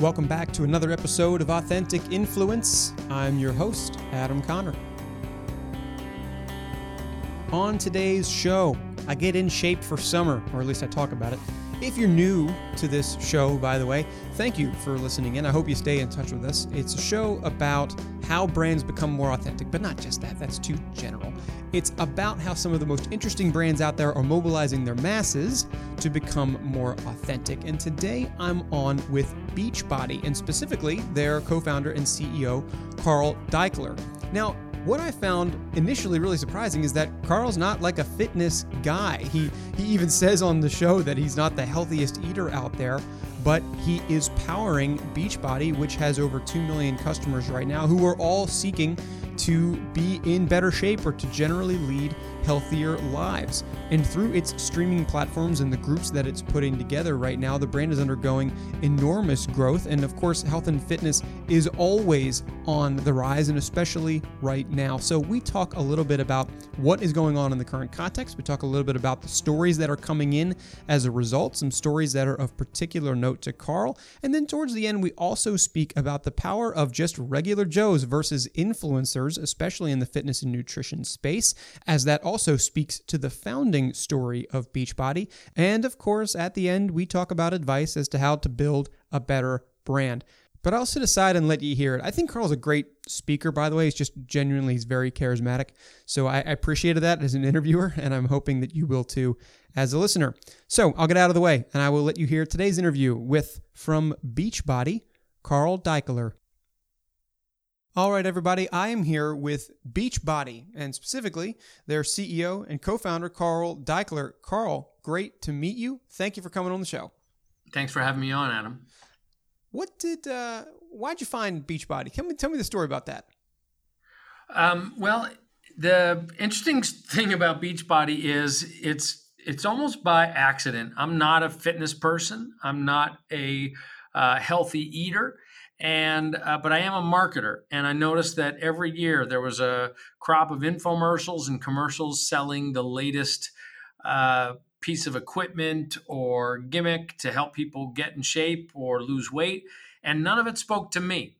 Welcome back to another episode of Authentic Influence. I'm your host, Adam Conner. On today's show, I get in shape for summer, or at least I talk about it. If you're new to this show, by the way, thank you for listening in. I hope you stay in touch with us. It's a show about how brands become more authentic, but not just that, that's too general. It's about how some of the most interesting brands out there are mobilizing their masses to become more authentic. And today I'm on with Beachbody, and specifically their co founder and CEO, Carl Daikeler. Now, what I found initially really surprising is that Carl's not like a fitness guy. He he even says on the show that he's not the healthiest eater out there, but he is powering Beachbody, which has over 2 million customers right now who are all seeking to be in better shape or to generally lead healthier lives. And through its streaming platforms and the groups that it's putting together right now, the brand is undergoing enormous growth. And of course, health and fitness is always on the rise, and especially right now. So, we talk a little bit about what is going on in the current context. We talk a little bit about the stories that are coming in as a result, some stories that are of particular note to Carl. And then towards the end, we also speak about the power of just regular Joes versus influencers, especially in the fitness and nutrition space, as that also speaks to the founding story of Beachbody. And of course, at the end, we talk about advice as to how to build a better brand. But I'll sit aside and let you hear it. I think Carl's a great speaker, by the way. He's just genuinely, he's very charismatic. So I, I appreciated that as an interviewer, and I'm hoping that you will too as a listener. So I'll get out of the way, and I will let you hear today's interview with, from Beachbody, Carl Daikeler. All right, everybody, I am here with Beachbody and specifically their CEO and co founder, Carl Daikeler. Carl, great to meet you. Thank you for coming on the show. Thanks for having me on, Adam. What did, uh, why'd you find Beachbody? Tell me, tell me the story about that. Um, well, the interesting thing about Beachbody is it's, it's almost by accident. I'm not a fitness person. I'm not a uh, healthy eater and uh, but I am a marketer, and I noticed that every year there was a crop of infomercials and commercials selling the latest uh, piece of equipment or gimmick to help people get in shape or lose weight, and none of it spoke to me.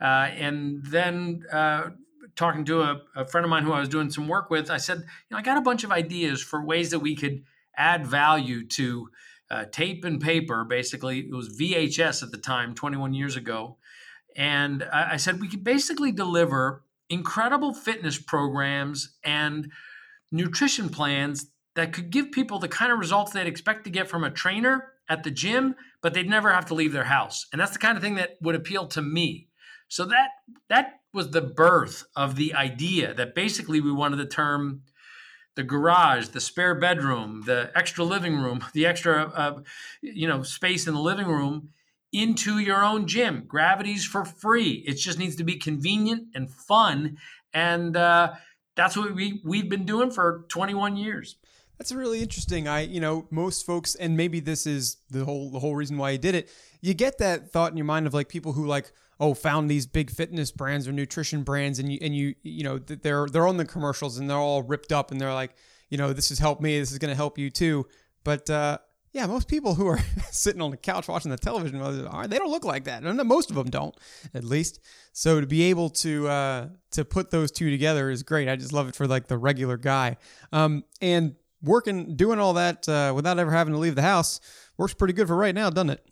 Uh, and then uh, talking to a, a friend of mine who I was doing some work with, I said, you know, I got a bunch of ideas for ways that we could add value to uh, tape and paper. Basically, it was VHS at the time, 21 years ago. And I, I said we could basically deliver incredible fitness programs and nutrition plans that could give people the kind of results they'd expect to get from a trainer at the gym, but they'd never have to leave their house. And that's the kind of thing that would appeal to me. So that that was the birth of the idea that basically we wanted to term the garage, the spare bedroom, the extra living room, the extra uh, you know space in the living room into your own gym. Gravity's for free. It just needs to be convenient and fun, and uh, that's what we we've been doing for 21 years. That's really interesting. I, you know, most folks, and maybe this is the whole the whole reason why you did it. You get that thought in your mind of like people who like, oh, found these big fitness brands or nutrition brands, and you and you you know they're they're on the commercials and they're all ripped up and they're like, you know, this has helped me. This is going to help you too. But uh, yeah, most people who are sitting on the couch watching the television, they don't look like that. Most of them don't, at least. So to be able to uh, to put those two together is great. I just love it for like the regular guy. Um, and working, doing all that uh, without ever having to leave the house works pretty good for right now, doesn't it?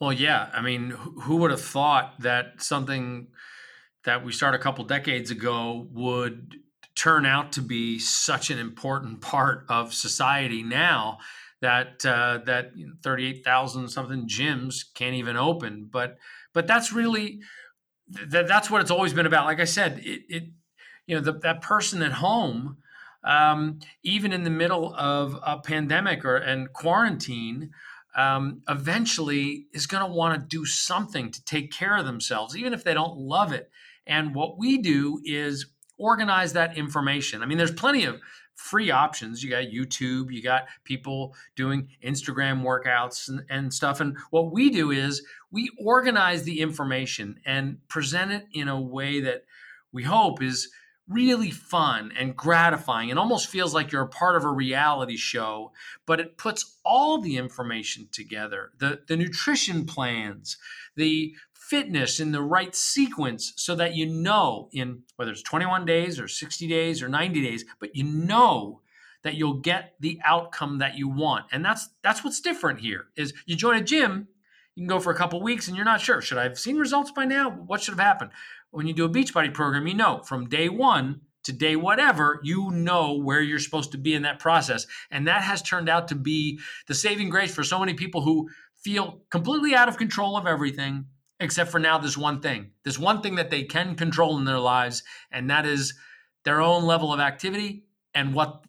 Well, yeah. I mean, who would have thought that something that we started a couple decades ago would turn out to be such an important part of society now that uh, that know, 38,000 something gyms can't even open but but that's really that that's what it's always been about like I said it, it you know the, that person at home um, even in the middle of a pandemic or and quarantine, um, eventually is going to want to do something to take care of themselves, even if they don't love it. And what we do is organize that information. I mean, there's plenty of free options. You got YouTube, you got people doing Instagram workouts and, and, stuff. And what we do is we organize the information and present it in a way that we hope is really fun and gratifying and almost feels like you're a part of a reality show, but it puts all the information together the, the nutrition plans, the fitness in the right sequence so that you know in whether it's 21 days or 60 days or 90 days, but you know that you'll get the outcome that you want. And that's that's what's different here is you join a gym, you can go for a couple weeks and you're not sure, should I have seen results by now? What should have happened? When you do a Beachbody program, you know from day one to day whatever, you know where you're supposed to be in that process. And that has turned out to be the saving grace for so many people who feel completely out of control of everything, except for now this one thing. This one thing that they can control in their lives, and that is their own level of activity and what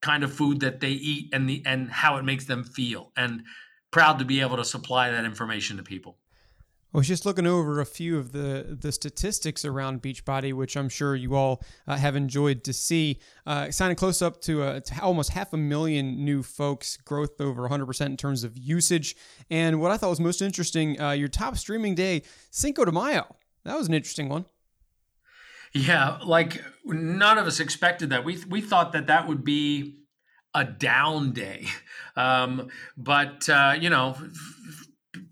kind of food that they eat and the and how it makes them feel. And proud to be able to supply that information to people. I was just looking over a few of the the statistics around Beachbody, which I'm sure you all uh, have enjoyed to see. Uh, signing close up to, uh, to, almost half a million new folks, growth over 100% in terms of usage. And what I thought was most interesting, uh, your top streaming day, Cinco de Mayo. That was an interesting one. Yeah, like none of us expected that. We we thought that that would be a down day, um, but uh, you know,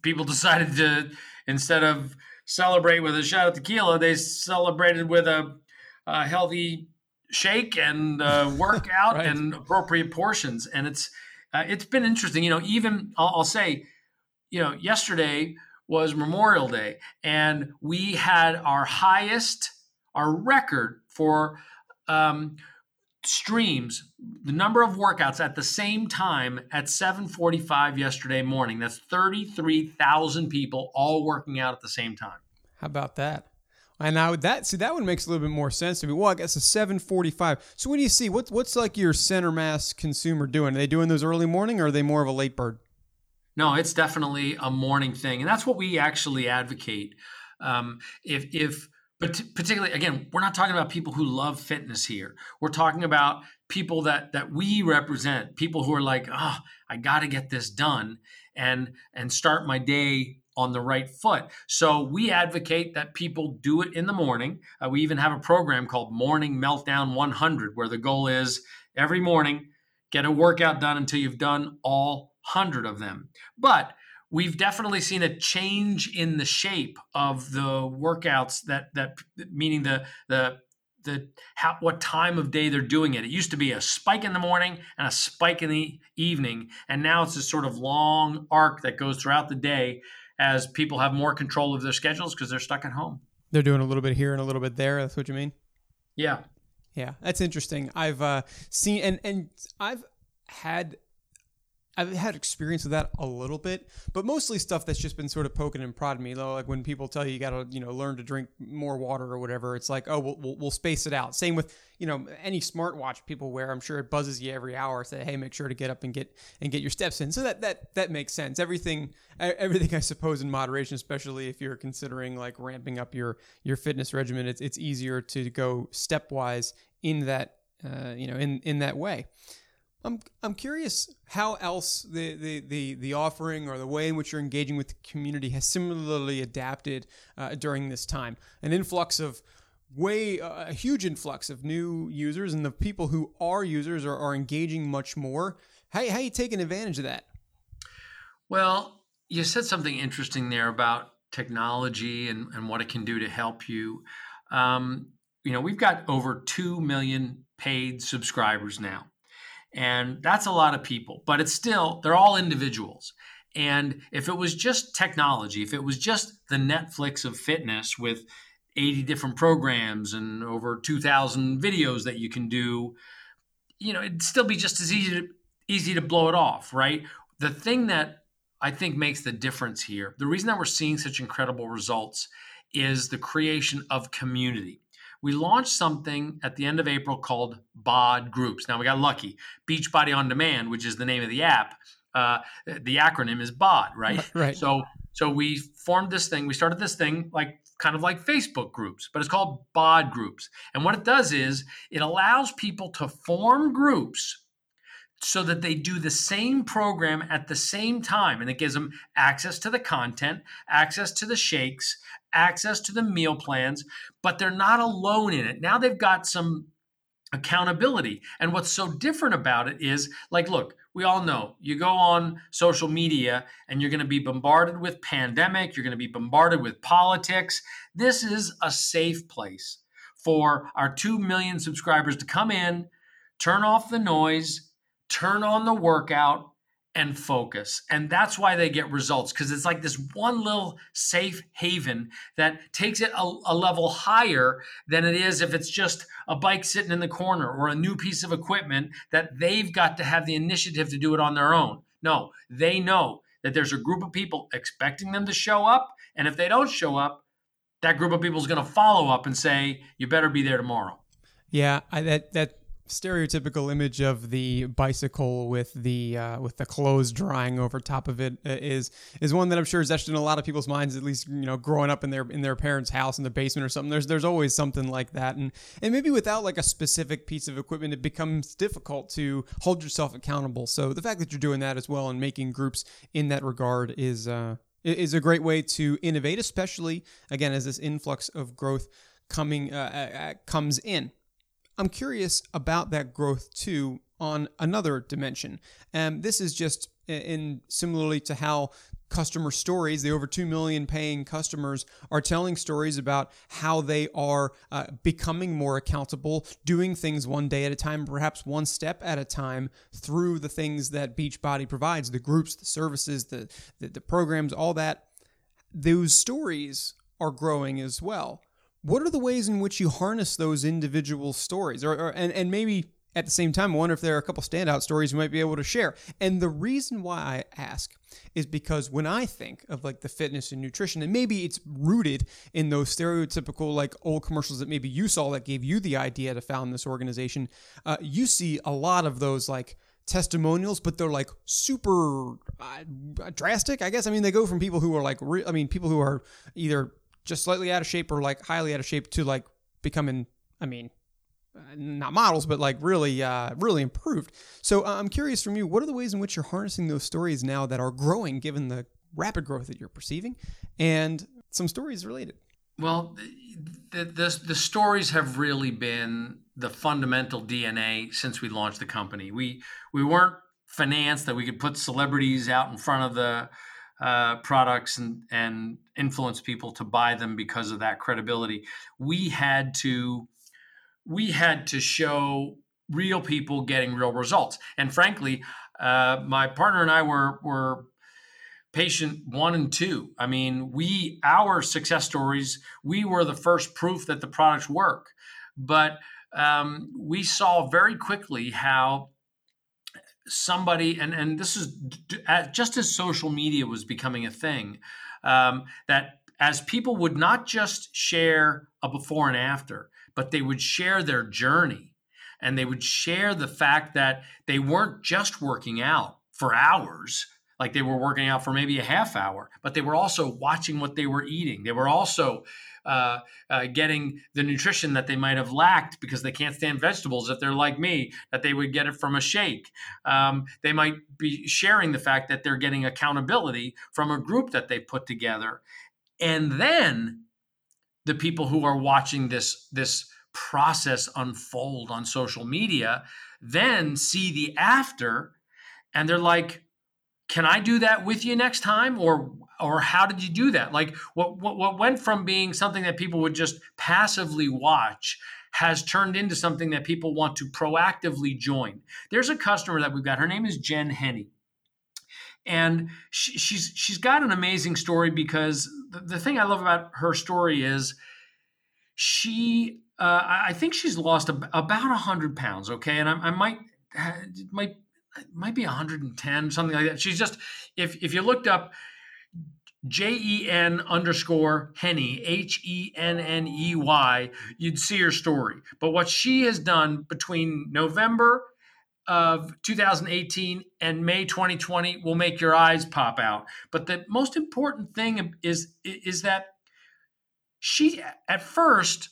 people decided to instead of celebrate with a shot of tequila, they celebrated with a, a healthy shake and uh, workout right. and appropriate portions. And it's uh, it's been interesting. You know, even I'll, I'll, say, you know, yesterday was Memorial Day, and we had our highest, our record for um, streams the number of workouts at the same time at 7:45 yesterday morning. That's 33,000 people all working out at the same time. How about that? And now that see that one makes a little bit more sense to me. Well, I guess a 7:45. So what do you see? What's what's like your center mass consumer doing? Are they doing those early morning or are they more of a late bird? No, it's definitely a morning thing, and that's what we actually advocate. Um, if if but particularly again we're not talking about people who love fitness here. We're talking about people that that we represent people who are like oh i got to get this done and and start my day on the right foot. So we advocate that people do it in the morning. Uh, we even have a program called morning meltdown 100 where the goal is every morning get a workout done until you've done all 100 of them. But we've definitely seen a change in the shape of the workouts that that meaning the the the how, what time of day they're doing it. It used to be a spike in the morning and a spike in the evening, and now it's this sort of long arc that goes throughout the day as people have more control of their schedules because they're stuck at home. They're doing a little bit here and a little bit there. That's what you mean? Yeah. Yeah, that's interesting. I've uh, seen and and I've had I've had experience with that a little bit, but mostly stuff that's just been sort of poking and prodding me. Like when people tell you you got to, you know, learn to drink more water or whatever, it's like, oh, we'll, we'll, we'll, space it out. Same with, you know, any smartwatch people wear. I'm sure it buzzes you every hour, say, hey, make sure to get up and get and get your steps in. So that that that makes sense. Everything, everything, I suppose, in moderation, especially if you're considering like ramping up your your fitness regimen, it's it's easier to go stepwise in that, uh, you know, in in that way. I'm I'm curious how else the, the, the, the offering or the way in which you're engaging with the community has similarly adapted uh, during this time. An influx of way uh, a huge influx of new users, and the people who are users are, are engaging much more. How how you taking advantage of that? Well, you said something interesting there about technology and, and what it can do to help you. Um, you know, we've got over two million paid subscribers now. And that's a lot of people, but it's still, they're all individuals. And if it was just technology, if it was just the Netflix of fitness with 80 different programs and over 2,000 videos that you can do, you know, it'd still be just as easy to, easy to blow it off, right? The thing that I think makes the difference here, the reason that we're seeing such incredible results is the creation of community we launched something at the end of April called BOD Groups. Now we got lucky. Beachbody on Demand, which is the name of the app, uh, the acronym is BOD, right? Right. So so we formed this thing. We started this thing like kind of like Facebook groups, but it's called BOD Groups. And what it does is it allows people to form groups so that they do the same program at the same time. And it gives them access to the content, access to the shakes, access to the meal plans, but they're not alone in it. Now they've got some accountability. And what's so different about it is like, look, we all know you go on social media and you're going to be bombarded with pandemic, you're going to be bombarded with politics. This is a safe place for our 2 million subscribers to come in, turn off the noise, turn on the workout, and focus. And that's why they get results because it's like this one little safe haven that takes it a, a, level higher than it is if it's just a bike sitting in the corner or a new piece of equipment that they've got to have the initiative to do it on their own. No, they know that there's a group of people expecting them to show up. And if they don't show up, that group of people is going to follow up and say, you better be there tomorrow. Yeah, I, that that stereotypical image of the bicycle with the uh, with the clothes drying over top of it uh, is is one that I'm sure is etched in a lot of people's minds. At least you know, growing up in their in their parents' house in the basement or something. There's there's always something like that, and and maybe without like a specific piece of equipment, it becomes difficult to hold yourself accountable. So the fact that you're doing that as well and making groups in that regard is uh, is a great way to innovate, especially again as this influx of growth coming uh, uh, comes in. I'm curious about that growth too on another dimension. And this is just in similarly to how customer stories, the over 2 million paying customers, are telling stories about how they are uh, becoming more accountable, doing things one day at a time, perhaps one step at a time through the things that Beachbody provides the groups, the services, the, the, the programs, all that. Those stories are growing as well what are the ways in which you harness those individual stories or, or, and, and maybe at the same time I wonder if there are a couple standout stories you might be able to share and the reason why i ask is because when i think of like the fitness and nutrition and maybe it's rooted in those stereotypical like old commercials that maybe you saw that gave you the idea to found this organization uh, you see a lot of those like testimonials, but they're like super uh, drastic. I guess. I mean, they go from people who are like, re- I mean, people who are either just slightly out of shape or like highly out of shape to like becoming, I mean, not models, but like really, uh, really improved. So uh, I'm curious from you, what are the ways in which you're harnessing those stories now that are growing given the rapid growth that you're perceiving and some stories related? Well, the, the, the stories have really been the fundamental DNA since we launched the company. We, we weren't financed that we could put celebrities out in front of the, uh, products and, and influence people to buy them because of that credibility. We had to we had to show real people getting real results. And frankly, uh, my partner and I were were patient one and two. I mean, we our success stories, we were the first proof that the products work. But um, we saw very quickly how somebody and and this is just as social media was becoming a thing um, that as people would not just share a before and after but they would share their journey and they would share the fact that they weren't just working out for hours like they were working out for maybe a half hour but they were also watching what they were eating they were also uh, uh, getting the nutrition that they might have lacked because they can't stand vegetables if they're like me, that they would get it from a shake. Um, they might be sharing the fact that they're getting accountability from a group that they put together. And then the people who are watching this, this process unfold on social media then see the after and they're like, can I do that with you next time? Or or how did you do that? Like what, what what went from being something that people would just passively watch has turned into something that people want to proactively join. There's a customer that we've got. Her name is Jen Henney. And she, she's she's got an amazing story because the, the thing I love about her story is she uh, I think she's lost about hundred pounds. Okay, and I, I might might might be 110 something like that. She's just if if you looked up j-e-n underscore henney h-e-n-n-e-y you'd see her story. But what she has done between november of 2018 and may 2020 will make your eyes pop out. But the most important thing is is that she at first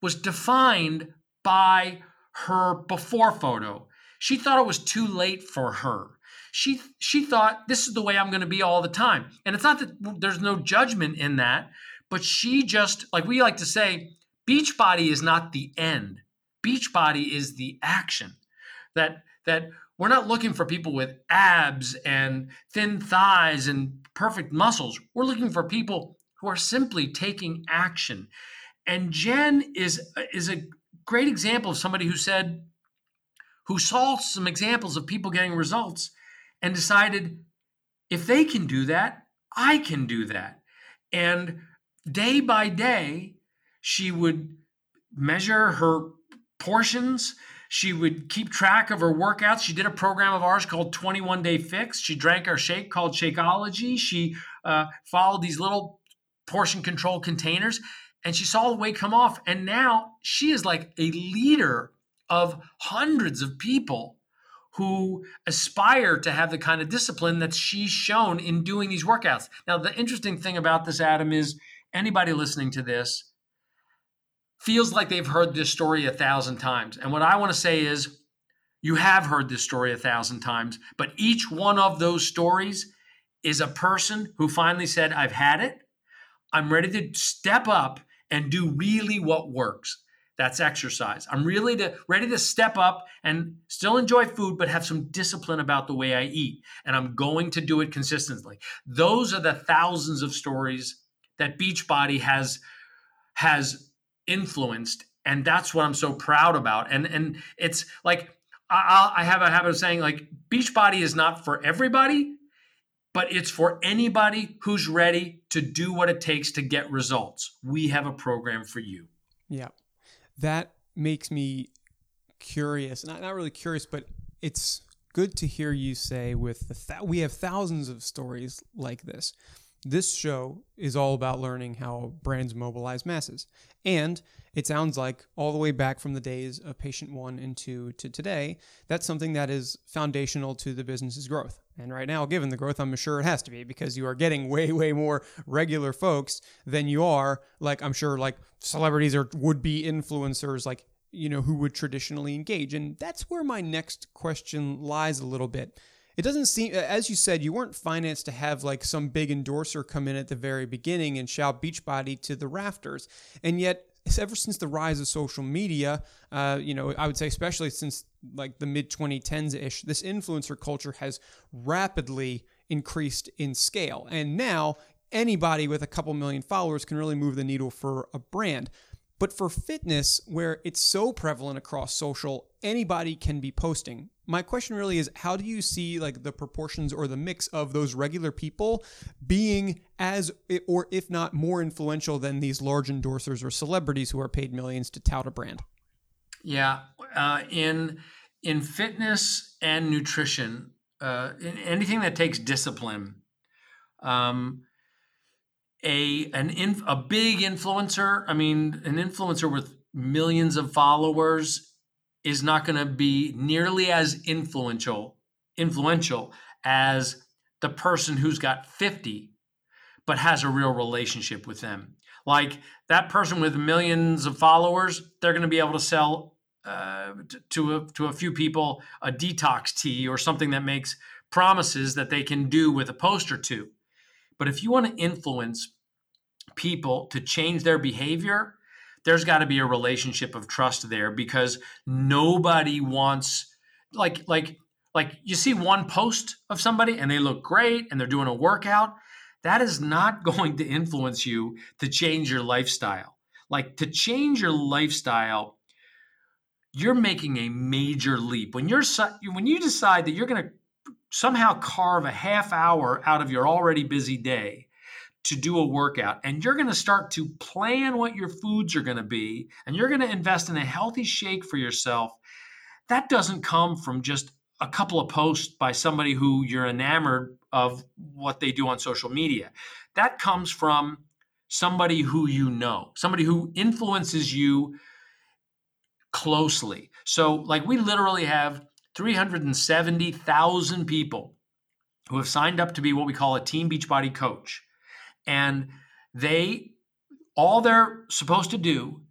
was defined by her before photo She thought it was too late for her. She she thought this is the way I'm going to be all the time. And it's not that there's no judgment in that, but she just like we like to say, Beachbody is not the end. Beachbody is the action. That that we're not looking for people with abs and thin thighs and perfect muscles. We're looking for people who are simply taking action. And Jen is is a great example of somebody who said who saw some examples of people getting results and decided if they can do that, I can do that. And day by day, she would measure her portions. She would keep track of her workouts. She did a program of ours called 21 Day Fix. She drank our shake called Shakeology. She uh, followed these little portion control containers and she saw the weight come off. And now she is like a leader of hundreds of people who aspire to have the kind of discipline that she's shown in doing these workouts. Now, the interesting thing about this, Adam, is anybody listening to this feels like they've heard this story a thousand times. And what I want to say is, you have heard this story a thousand times, but each one of those stories is a person who finally said, I've had it. I'm ready to step up and do really what works. That's exercise. I'm really to, ready to step up and still enjoy food, but have some discipline about the way I eat. And I'm going to do it consistently. Those are the thousands of stories that Beachbody has has influenced, and that's what I'm so proud about. And and it's like I, I have a habit of saying like Beachbody is not for everybody, but it's for anybody who's ready to do what it takes to get results. We have a program for you. Yeah. That makes me curious. Not, not really curious, but it's good to hear you say with the th- we have thousands of stories like this. This show is all about learning how brands mobilize masses. And it sounds like all the way back from the days of patient one and two to today, that's something that is foundational to the business's growth. And right now, given the growth, I'm sure it has to be because you are getting way, way more regular folks than you are, like, I'm sure, like celebrities or would be influencers, like, you know, who would traditionally engage. And that's where my next question lies a little bit it doesn't seem as you said you weren't financed to have like some big endorser come in at the very beginning and shout beachbody to the rafters and yet ever since the rise of social media uh, you know i would say especially since like the mid 2010s ish this influencer culture has rapidly increased in scale and now anybody with a couple million followers can really move the needle for a brand but for fitness, where it's so prevalent across social, anybody can be posting. My question really is how do you see like the proportions or the mix of those regular people being as or if not more influential than these large endorsers or celebrities who are paid millions to tout a brand? Yeah, uh, in in fitness and nutrition, uh, in anything that takes discipline, um, a an in, a big influencer, I mean, an influencer with millions of followers is not going to be nearly as influential influential as the person who's got 50 but has a real relationship with them. Like that person with millions of followers, they're going to be able to sell uh, to a, to a few people a detox tea or something that makes promises that they can do with a post or two. But if you want to influence people to change their behavior, there's got to be a relationship of trust there because nobody wants like like like you see one post of somebody and they look great and they're doing a workout that is not going to influence you to change your lifestyle. Like to change your lifestyle you're making a major leap. When you're when you decide that you're going to somehow carve a half hour out of your already busy day to do a workout and you're going to start to plan what your foods are going to be and you're going to invest in a healthy shake for yourself that doesn't come from just a couple of posts by somebody who you're enamored of what they do on social media. That comes from somebody who you know somebody who influences you closely. So like we literally have 370,000 people who have signed up to be what we call a team beachbody coach and they all they're supposed to do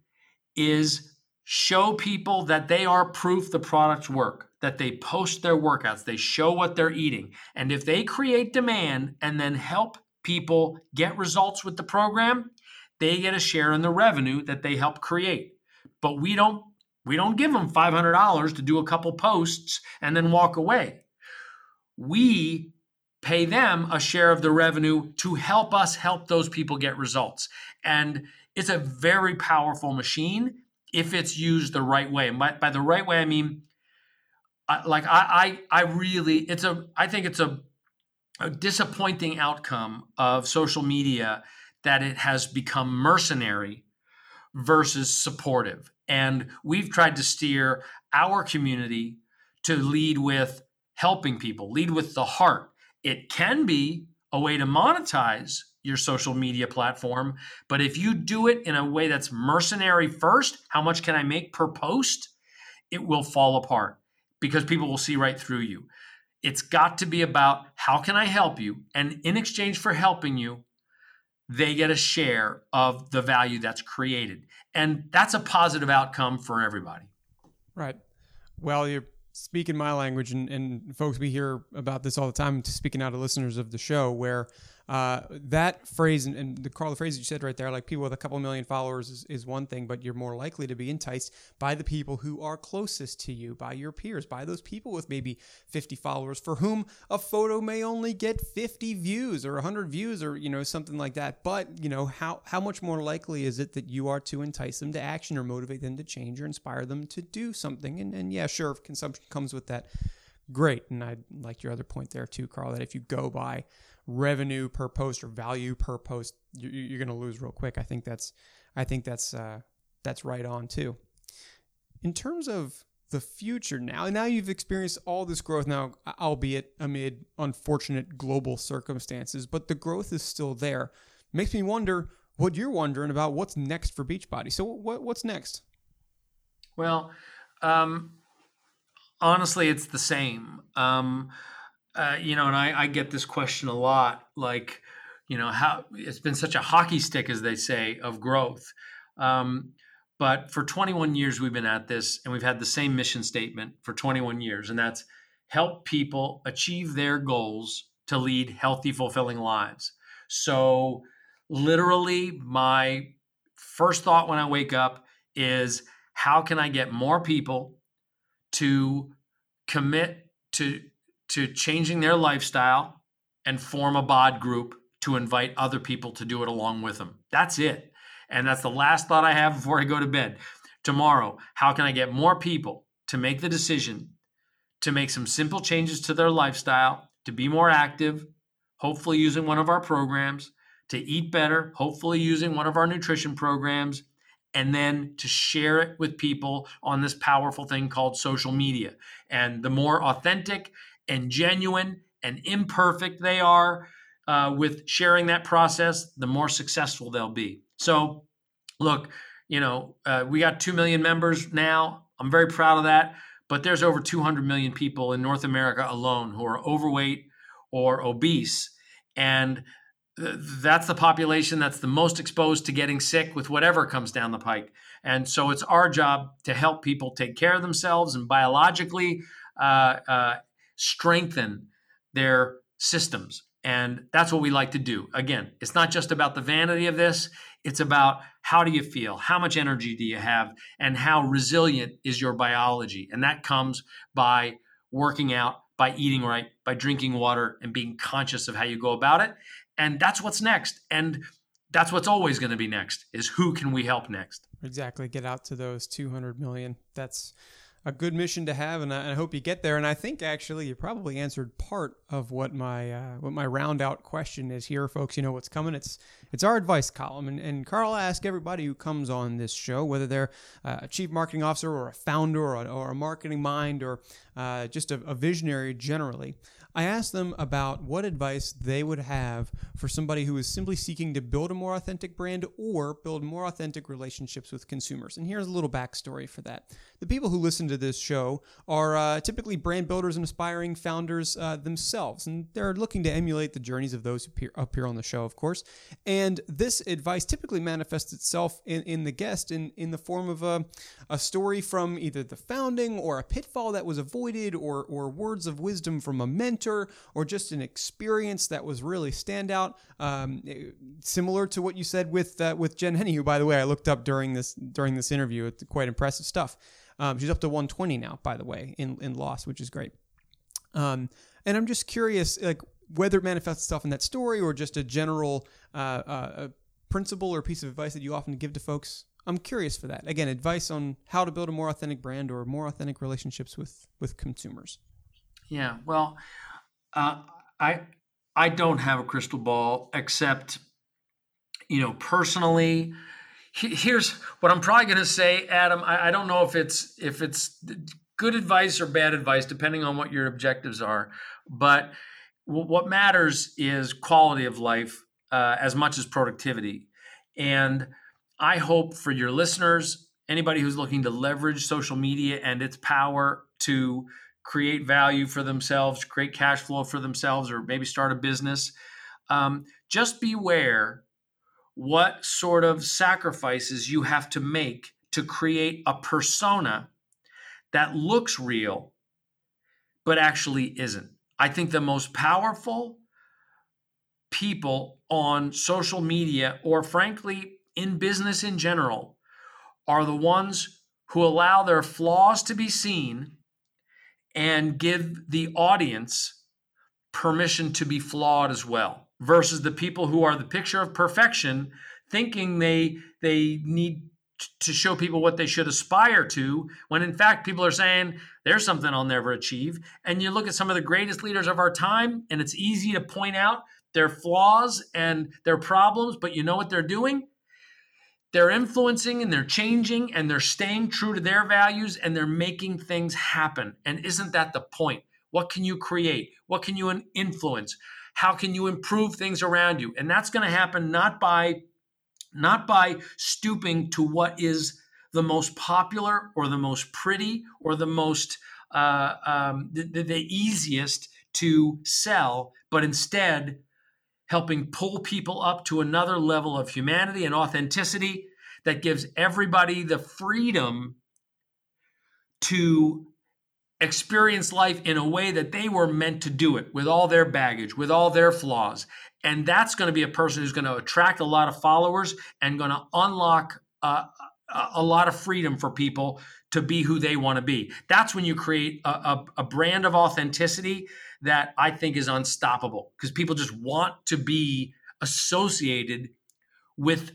is show people that they are proof the products work, that they post their workouts, they show what they're eating. And if they create demand and then help people get results with the program, they get a share in the revenue that they help create. But we don't we don't give them $500 to do a couple posts and then walk away. We pay them a share of the revenue to help us help those people get results. And it's a very powerful machine if it's used the right way. And by, by the right way, I mean, like I, I, I really, it's a, I think it's a, a disappointing outcome of social media that it has become mercenary versus supportive. And we've tried to steer our community to lead with helping people, lead with the heart. It can be a way to monetize your social media platform. But if you do it in a way that's mercenary first, how much can I make per post? It will fall apart because people will see right through you. It's got to be about how can I help you? And in exchange for helping you, they get a share of the value that's created. And that's a positive outcome for everybody. Right. Well, you're speaking my language, and, and folks, we hear about this all the time, speaking out of listeners of the show, where uh, that phrase and, and, the Carl, the phrase you said right there, like people with a couple million followers is, is one thing, but you're more likely to be enticed by the people who are closest to you, by your peers, by those people with maybe 50 followers for whom a photo may only get 50 views or 100 views or you know something like that. But you know how how much more likely is it that you are to entice them to action or motivate them to change or inspire them to do something? And and yeah, sure, if consumption comes with that, great. And I like your other point there too, Carl, that if you go by revenue per post or value per post, you're, going to lose real quick. I think that's I think that's uh, that's right on too. In terms of the future now, now you've experienced all this growth now, albeit amid unfortunate global circumstances, but the growth is still there. Makes me wonder what you're wondering about what's next for Beachbody. So what what's next? Well, um, honestly, it's the same. Um, uh, you know, and I, I get this question a lot, like, you know, how it's been such a hockey stick, as they say, of growth. Um, but for 21 years, we've been at this, and we've had the same mission statement for 21 years, and that's help people achieve their goals to lead healthy, fulfilling lives. So, literally, my first thought when I wake up is how can I get more people to commit to to changing their lifestyle and form a bod group to invite other people to do it along with them. That's it. And that's the last thought I have before I go to bed. Tomorrow, how can I get more people to make the decision to make some simple changes to their lifestyle, to be more active, hopefully using one of our programs, to eat better, hopefully using one of our nutrition programs, and then to share it with people on this powerful thing called social media. And the more authentic and genuine and imperfect they are uh, with sharing that process, the more successful they'll be. So, look, you know, uh, we got 2 million members now. I'm very proud of that. But there's over 200 million people in North America alone who are overweight or obese. And that's the population that's the most exposed to getting sick with whatever comes down the pike. And so it's our job to help people take care of themselves and biologically uh, uh, strengthen their systems. And that's what we like to do. Again, it's not just about the vanity of this, it's about how do you feel? How much energy do you have? And how resilient is your biology? And that comes by working out, by eating right, by drinking water, and being conscious of how you go about it. And that's what's next. And that's what's always going to be next is who can we help next? Exactly. Get out to those 200 million. That's a good mission to have, and I, I, hope you get there. And I think actually you probably answered part of what my uh, what my round out question is here, folks. You know what's coming. It's it's our advice column, and, and Carl ask everybody who comes on this show, whether they're uh, a chief marketing officer or a founder or a, or a marketing mind or uh, just a, a, visionary generally. I asked them about what advice they would have for somebody who is simply seeking to build a more authentic brand or build more authentic relationships with consumers. And here's a little backstory for that. The people who listen to this show are uh, typically brand builders and aspiring founders uh, themselves, and they're looking to emulate the journeys of those who appear, appear on the show, of course. And this advice typically manifests itself in, in the guest in, in the form of a, a story from either the founding or a pitfall that was avoided or, or words of wisdom from a mentor or just an experience that was really standout. Um, similar to what you said with uh, with Jen Henney, who, by the way, I looked up during this during this interview. It's quite impressive stuff. Um, she's up to 120 now, by the way, in in loss, which is great. Um, and I'm just curious, like whether it manifests itself in that story or just a general uh, uh, principle or piece of advice that you often give to folks I'm curious for that. Again, advice on how to build a more authentic brand or more authentic relationships with with consumers. Yeah, well, uh, I I don't have a crystal ball except, you know, personally. Here's what I'm probably going to say, Adam. I, I don't know if it's if it's good advice or bad advice, depending on what your objectives are. But what matters is quality of life uh, as much as productivity, and I hope for your listeners, anybody who's looking to leverage social media and its power to create value for themselves, create cash flow for themselves, or maybe start a business, um, just beware what sort of sacrifices you have to make to create a persona that looks real but actually isn't. I think the most powerful people on social media, or frankly, in business in general are the ones who allow their flaws to be seen and give the audience permission to be flawed as well versus the people who are the picture of perfection thinking they they need to show people what they should aspire to when in fact people are saying there's something I'll never achieve. And you look at some of the greatest leaders of our time and it's easy to point out their flaws and their problems but you know what they're doing they're influencing and they're changing and they're staying true to their values and they're making things happen. And isn't that the point? What can you create? What can you influence? How can you improve things around you? And that's going to happen not by not by stooping to what is the most popular or the most pretty or the most uh, um, the, the easiest to sell, but instead helping pull people up to another level of humanity and authenticity that gives everybody the freedom to experience life in a way that they were meant to do it with all their baggage, with all their flaws. And that's going to be a person who's going to attract a lot of followers and going to unlock uh, a lot of freedom for people to be who they want to be. That's when you create a, a, a brand of authenticity that I think is unstoppable because people just want to be associated with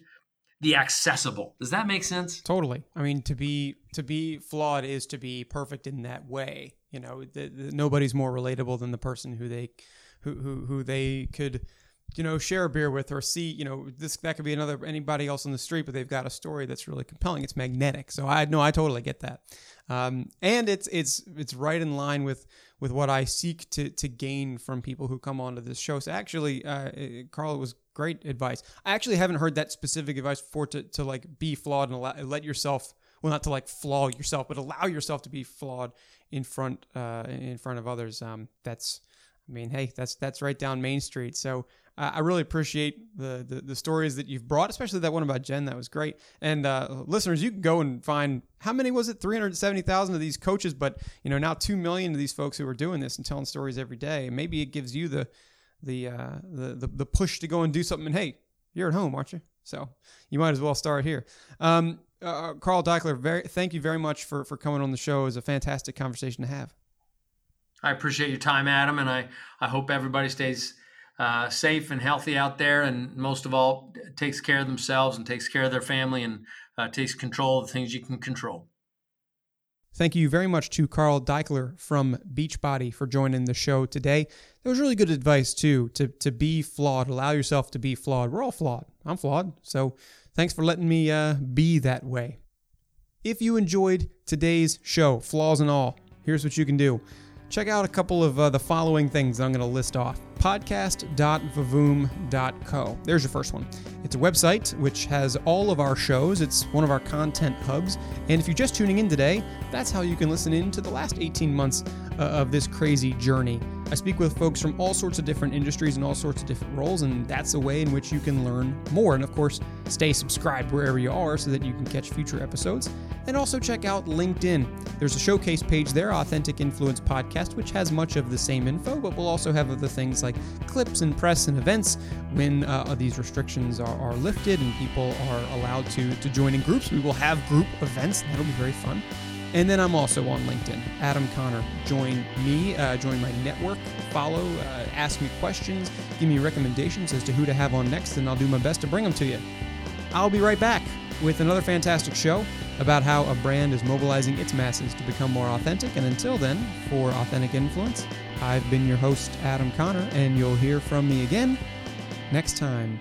the accessible. Does that make sense? Totally. I mean, to be to be flawed is to be perfect in that way. You know, the, the, nobody's more relatable than the person who they who who, who they could you know share a beer with or see you know this that could be another anybody else on the street but they've got a story that's really compelling it's magnetic so i know i totally get that um, and it's it's it's right in line with with what I seek to to gain from people who come onto this show. So actually, uh, Carl, it was great advice. I actually haven't heard that specific advice before to to like be flawed and allow, let yourself well not to like flaw yourself, but allow yourself to be flawed in front uh, in front of others. Um, that's I mean, hey, that's that's right down Main Street. So uh, I really appreciate the, the, the stories that you've brought, especially that one about Jen. That was great. And uh, listeners, you can go and find how many was it? Three hundred seventy thousand of these coaches, but you know now two million of these folks who are doing this and telling stories every day. maybe it gives you the the, uh, the the the push to go and do something. And hey, you're at home, aren't you? So you might as well start here. Um, uh, Carl Daikeler, very thank you very much for for coming on the show. It was a fantastic conversation to have. I appreciate your time, Adam, and I I hope everybody stays uh, safe and healthy out there, and most of all, takes care of themselves and takes care of their family and uh, takes control of the things you can control. Thank you very much to Carl Daikeler from Beachbody for joining the show today. That was really good advice too, to to be flawed, allow yourself to be flawed. We're all flawed. I'm flawed, so thanks for letting me uh, be that way. If you enjoyed today's show, flaws and all, here's what you can do check out a couple of uh, the following things I'm going to list off podcast.vivoom.co. There's your first one. It's a website which has all of our shows. It's one of our content hubs. And if you're just tuning in today, that's how you can listen in to the last 18 months uh, of this crazy journey. I speak with folks from all sorts of different industries and all sorts of different roles, and that's a way in which you can learn more. And of course, stay subscribed wherever you are so that you can catch future episodes. And also check out LinkedIn. There's a showcase page there, Authentic Influence Podcast, which has much of the same info, but we'll also have other things like clips and press and events when uh, these restrictions are, are lifted and people are allowed to, to join in groups. We will have group events, that'll be very fun. And then I'm also on LinkedIn, Adam Conner. Join me, uh, join my network, follow, uh, ask me questions, give me recommendations as to who to have on next, and I'll do my best to bring them to you. I'll be right back with another fantastic show about how a brand is mobilizing its masses to become more authentic. And until then, for Authentic Influence, I've been your host, Adam Conner, and you'll hear from me again next time.